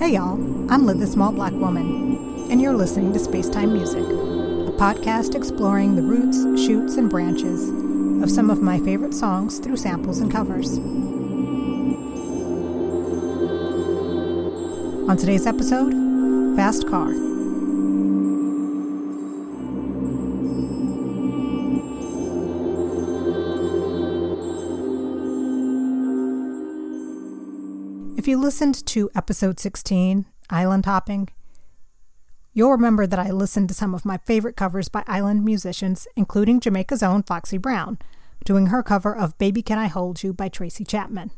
Hey y'all, I'm Liv the Small Black Woman, and you're listening to Spacetime Music, a podcast exploring the roots, shoots, and branches of some of my favorite songs through samples and covers. On today's episode, Fast Car. You listened to episode 16, Island Hopping, you'll remember that I listened to some of my favorite covers by island musicians, including Jamaica's own Foxy Brown, doing her cover of Baby Can I Hold You by Tracy Chapman.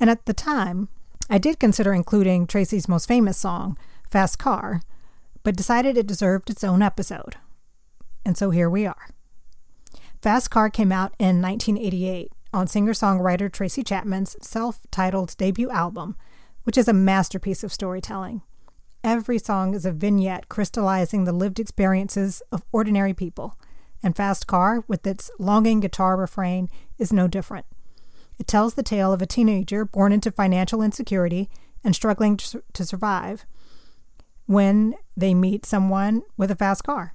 And at the time, I did consider including Tracy's most famous song, Fast Car, but decided it deserved its own episode. And so here we are. Fast Car came out in 1988 on singer songwriter Tracy Chapman's self titled debut album, which is a masterpiece of storytelling. Every song is a vignette crystallizing the lived experiences of ordinary people, and Fast Car, with its longing guitar refrain, is no different. It tells the tale of a teenager born into financial insecurity and struggling to survive when they meet someone with a fast car.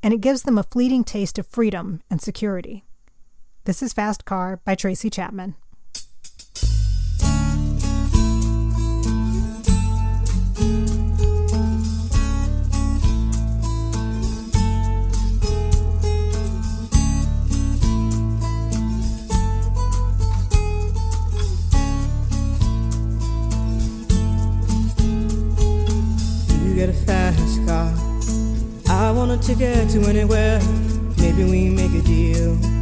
And it gives them a fleeting taste of freedom and security. This is Fast Car by Tracy Chapman. You get a fast car. I want a ticket to anywhere. Maybe we make a deal.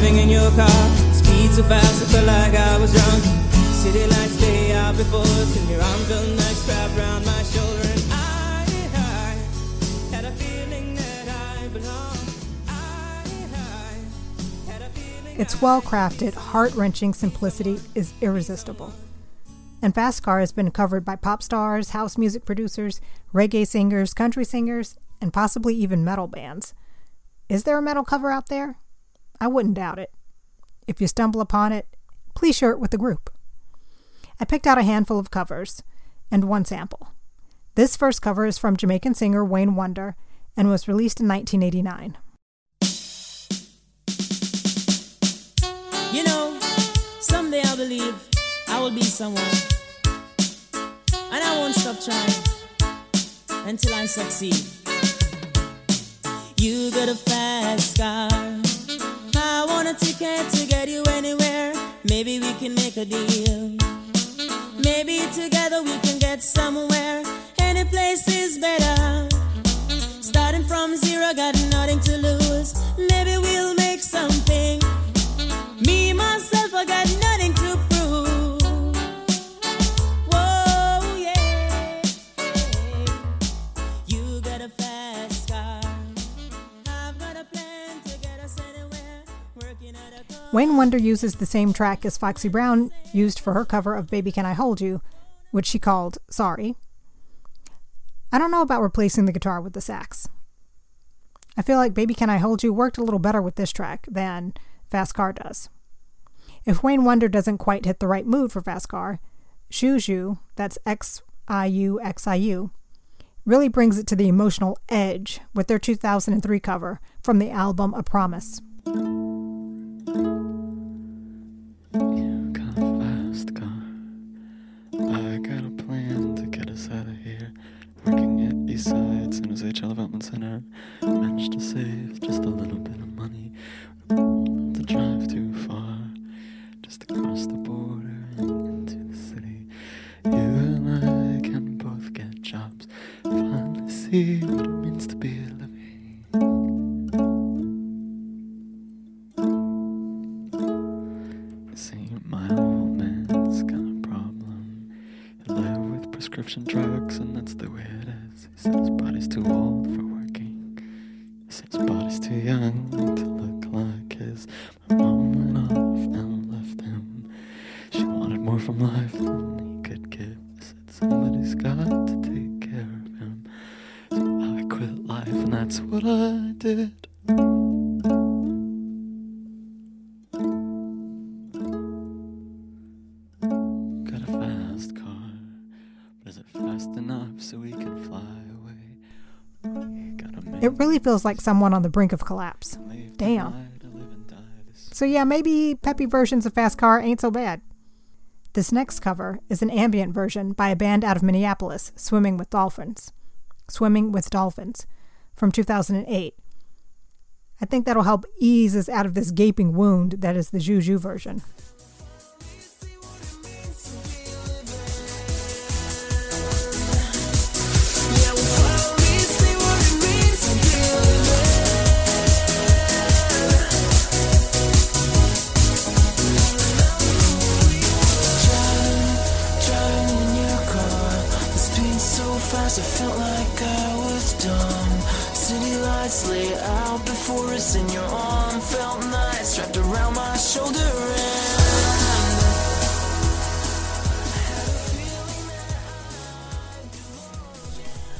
Driving in your car. Speed so fast, I felt like I was drunk. City lights out before us, and your arm felt nice wrapped around my shoulder. And I, I had a feeling that I. I, I had a feeling. Its well crafted, heart wrenching simplicity is irresistible. And Fast Car has been covered by pop stars, house music producers, reggae singers, country singers, and possibly even metal bands. Is there a metal cover out there? I wouldn't doubt it. If you stumble upon it, please share it with the group. I picked out a handful of covers and one sample. This first cover is from Jamaican singer Wayne Wonder and was released in 1989. You know, someday I believe I will be someone. And I won't stop trying until I succeed. You got a fast car. A ticket to get you anywhere. Maybe we can make a deal. Maybe together we can get somewhere. Any place is better. Starting from zero, got nothing to lose. Maybe we'll make something. Wayne Wonder uses the same track as Foxy Brown used for her cover of Baby Can I Hold You, which she called Sorry. I don't know about replacing the guitar with the sax. I feel like Baby Can I Hold You worked a little better with this track than Fast Car does. If Wayne Wonder doesn't quite hit the right mood for Fast Car, Xiu that's X I U X I U, really brings it to the emotional edge with their 2003 cover from the album A Promise. Prescription drugs, and that's the way it is. He his body's too old for working. He his body's too young to look like his. My mom went off and left him. She wanted more from life feels like someone on the brink of collapse. damn. tonight to live and die So, yeah, maybe peppy versions of Fast Car ain't so bad. This next cover is an ambient version by a band out of Minneapolis, Swimming with Dolphins. Swimming with Dolphins from 2008. I think that'll help ease us out of this gaping wound that is the Xiu Xiu version. Fast I felt like I was dumb. City lights lay out before us, and your arm felt nice wrapped around my shoulder. And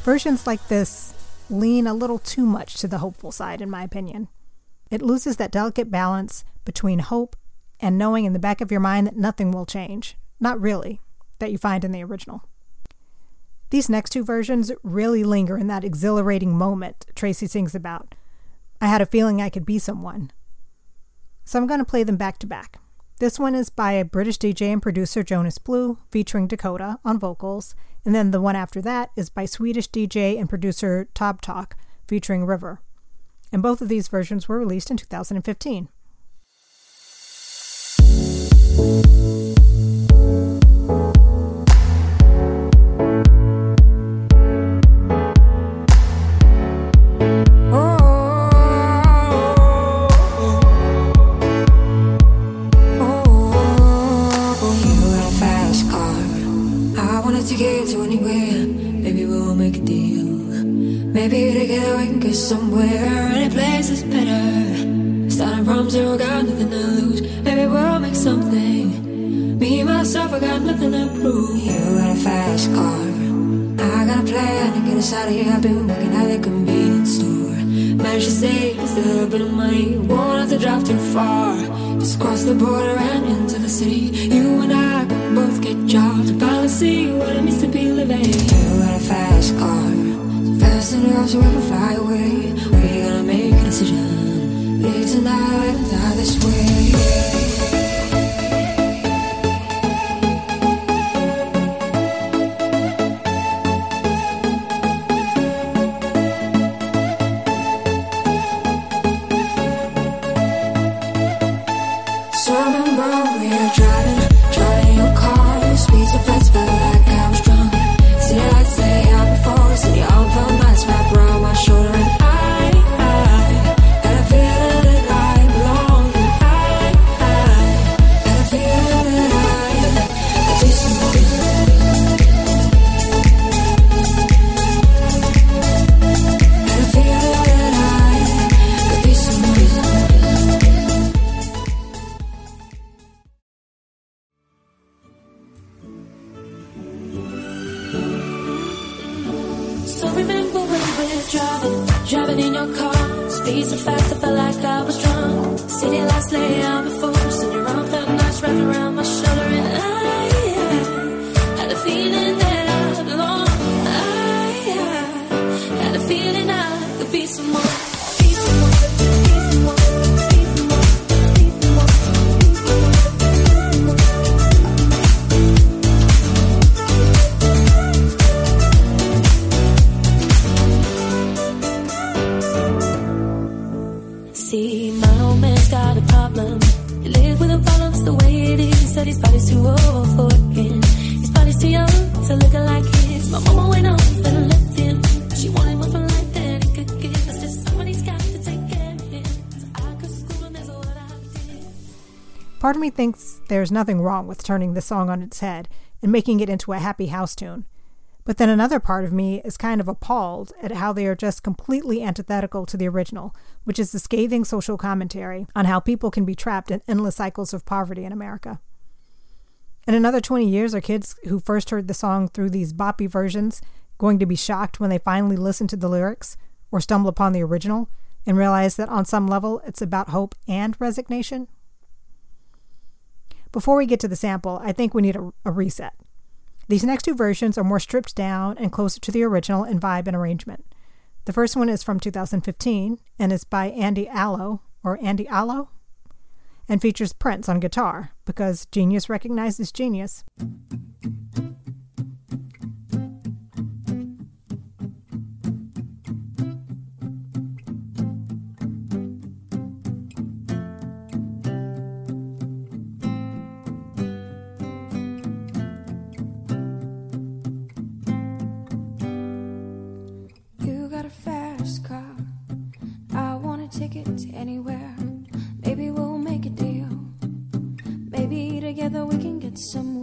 Versions like this lean a little too much to the hopeful side, in my opinion. It loses that delicate balance between hope and knowing in the back of your mind that nothing will change. Not really, that you find in the original. These next two versions really linger in that exhilarating moment Tracy sings about. I had a feeling I could be someone. So I'm going to play them back to back. This one is by a British DJ and producer Jonas Blue, featuring Dakota on vocals, and then the one after that is by Swedish DJ and producer Tobtok, featuring River. And both of these versions were released in 2015. Wanna take to anywhere. Maybe we'll make a deal. Maybe together we can get somewhere. Any place is better. Starting from zero, got nothing to lose. Maybe we'll make something. Me myself, I got nothing to prove. You got a fast car. I got a plan to get us out of here. I've been working at a convenience store. Managed to save just a little bit of money. Won't have to drive too far. Just cross the border and into the city. You and I both get jobs see what it means to be living. You got a fast car. So fast enough so we can fly away. We're gonna make a decision. Live tonight and die this way. Thinks there's nothing wrong with turning the song on its head and making it into a happy house tune. But then another part of me is kind of appalled at how they are just completely antithetical to the original, which is the scathing social commentary on how people can be trapped in endless cycles of poverty in America. In another 20 years, are kids who first heard the song through these boppy versions going to be shocked when they finally listen to the lyrics or stumble upon the original and realize that on some level it's about hope and resignation? Before we get to the sample, I think we need a, a reset. These next two versions are more stripped down and closer to the original in vibe and arrangement. The first one is from 2015 and is by Andy Allo, or Andy Allo, and features Prince on guitar, because genius recognizes genius. Together we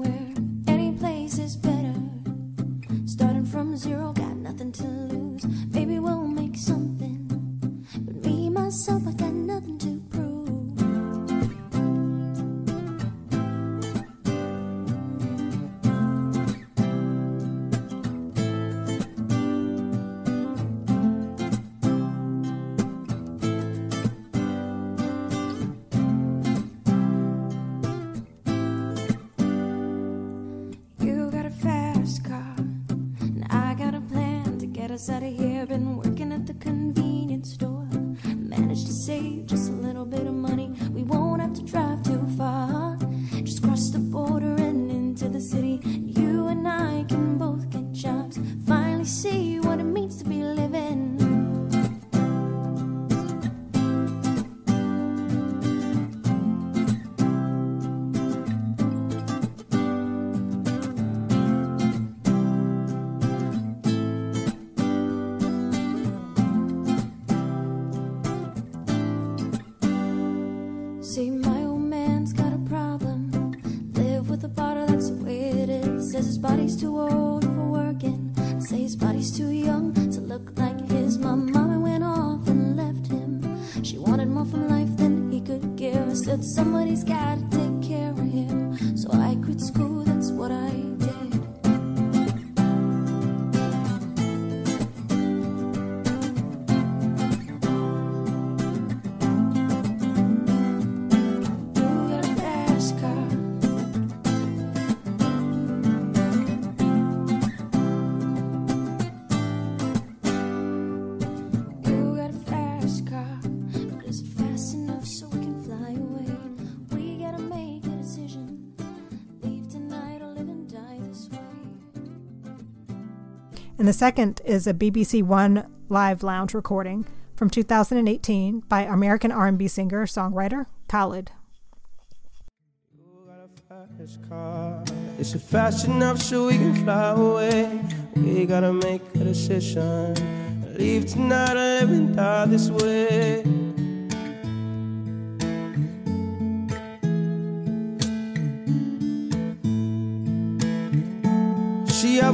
out of here. Been working at the convenience store, managed to save just a little bit of money. See, my old man's got a problem. Live with a bottle, that's the way it is. Says his body's too old for working. Say his body's too young to look like his. My mama went off and left him. She wanted more from life than he could give. Said, somebody's gotta take And the second is a BBC One live lounge recording from 2018 by American R&B singer songwriter Khalid. fast enough so we can fly away? We gotta make a decision. Leave tonight or live and die this way.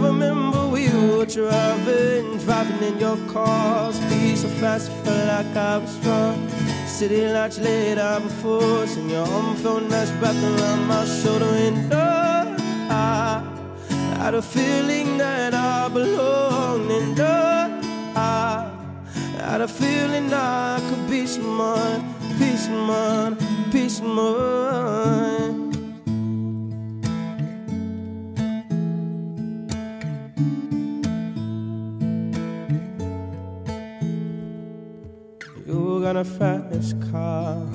Remember were driving, driving in your car. Speed so fast, I felt like I was drunk. City lights laid out before and your arm felt nice wrapped around my shoulder. And oh, I had a feeling that I belonged. And oh, I had a feeling I could be someone, be someone, be someone. Got a fast car.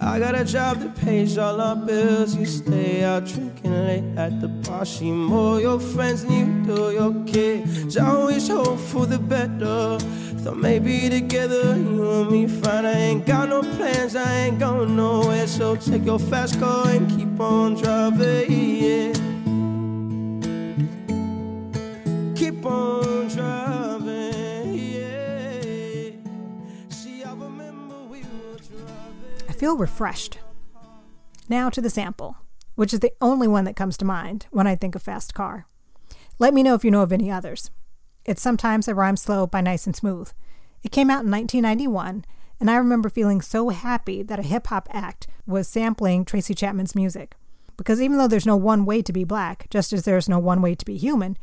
I got a job that pays all our bills. You stay out drinking late at the bar. She more your friends than you do your kids. Always hope for the better. Thought maybe together you and me fine. I ain't got no plans, I ain't going nowhere. So take your fast car and keep on driving. Yeah. I feel refreshed. Now to the sample, which is the only one that comes to mind when I think of fast car. Let me know if you know of any others. It's Sometimes I Rhyme Slow by Nice and Smooth. It came out in 1991, and I remember feeling so happy that a hip hop act was sampling Tracy Chapman's music. Because even though there's no one way to be black, just as there's no one way to be human,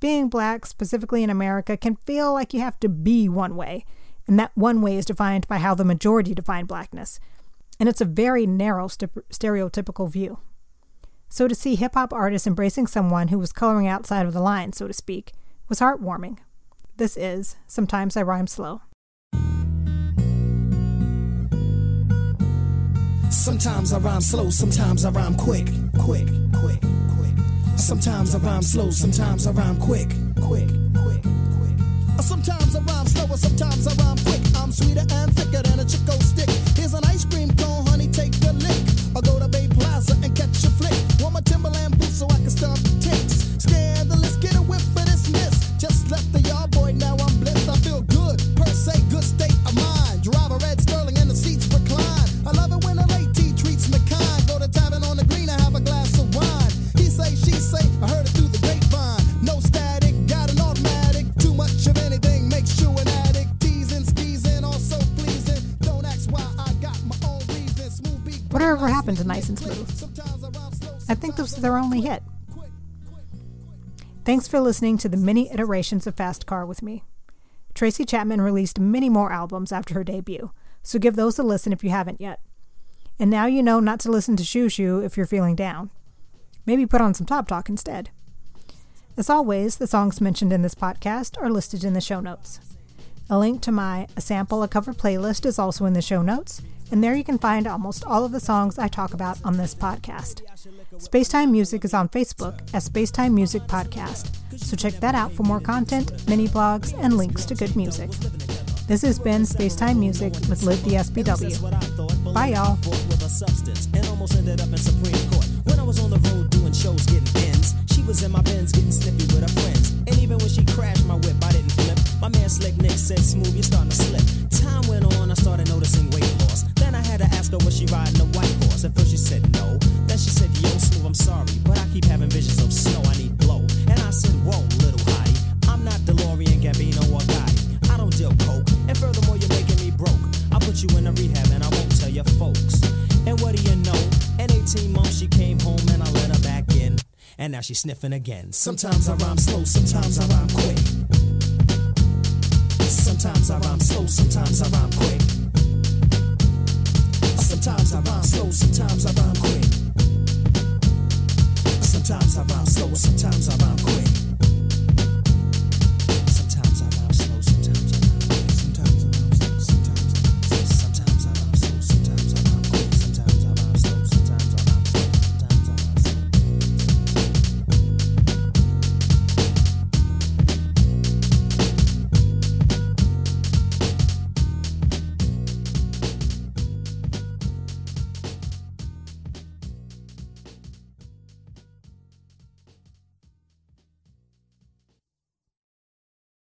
being black, specifically in America, can feel like you have to be one way, and that one way is defined by how the majority define blackness. And it's a very narrow st- stereotypical view. So to see hip hop artists embracing someone who was coloring outside of the line, so to speak, was heartwarming. This is Sometimes I Rhyme Slow. Sometimes I rhyme slow, sometimes I rhyme quick, quick, quick, quick. Sometimes I rhyme slow, sometimes I rhyme quick, quick, quick, quick. Sometimes I sometimes I rhyme quick. I'm sweeter and thicker than a Chick-O-Stick. Nice and Smooth? I I think this was their only hit. Thanks for listening to the many iterations of Fast Car with me. Tracy Chapman released many more albums after her debut, so give those a listen if you haven't yet. And now you know not to listen to Xiu Xiu if you're feeling down. Maybe put on some Tobtok instead. As always, the songs mentioned in this podcast are listed in the show notes. A link to my A Sample a Cover playlist is also in the show notes, and there you can find almost all of the songs I talk about on this podcast. Spacetime Music is on Facebook as Spacetime Music Podcast, so check that out for more content, mini blogs, and links to good music. This has been Spacetime Music with Liv the SBW. Bye, y'all. she was in my Benz getting snippy with her friends. And even when she crashed my whip, I didn't flip. My man Slick Nick said, "Smooth, you're starting to slip." Time went on, I started noticing weight loss. Then I had to ask her was she riding a white horse. At first she said no. Then she said, "Yo, Smooth, I'm sorry, but I keep having visions of snow. I need blow." And I said, "Whoa, little hottie, I'm not DeLorean, Gambino, or Gotti. I don't deal coke, and furthermore, you're making me broke. I'll put you in a rehab, and I won't tell your folks." And what do you know? In 18 months, she came home, and I let her back in. And now she's sniffing again. Sometimes I rhyme slow, sometimes I rhyme quick. Sometimes I rhyme slow, sometimes I rhyme quick. Sometimes I rhyme slow, sometimes I rhyme quick.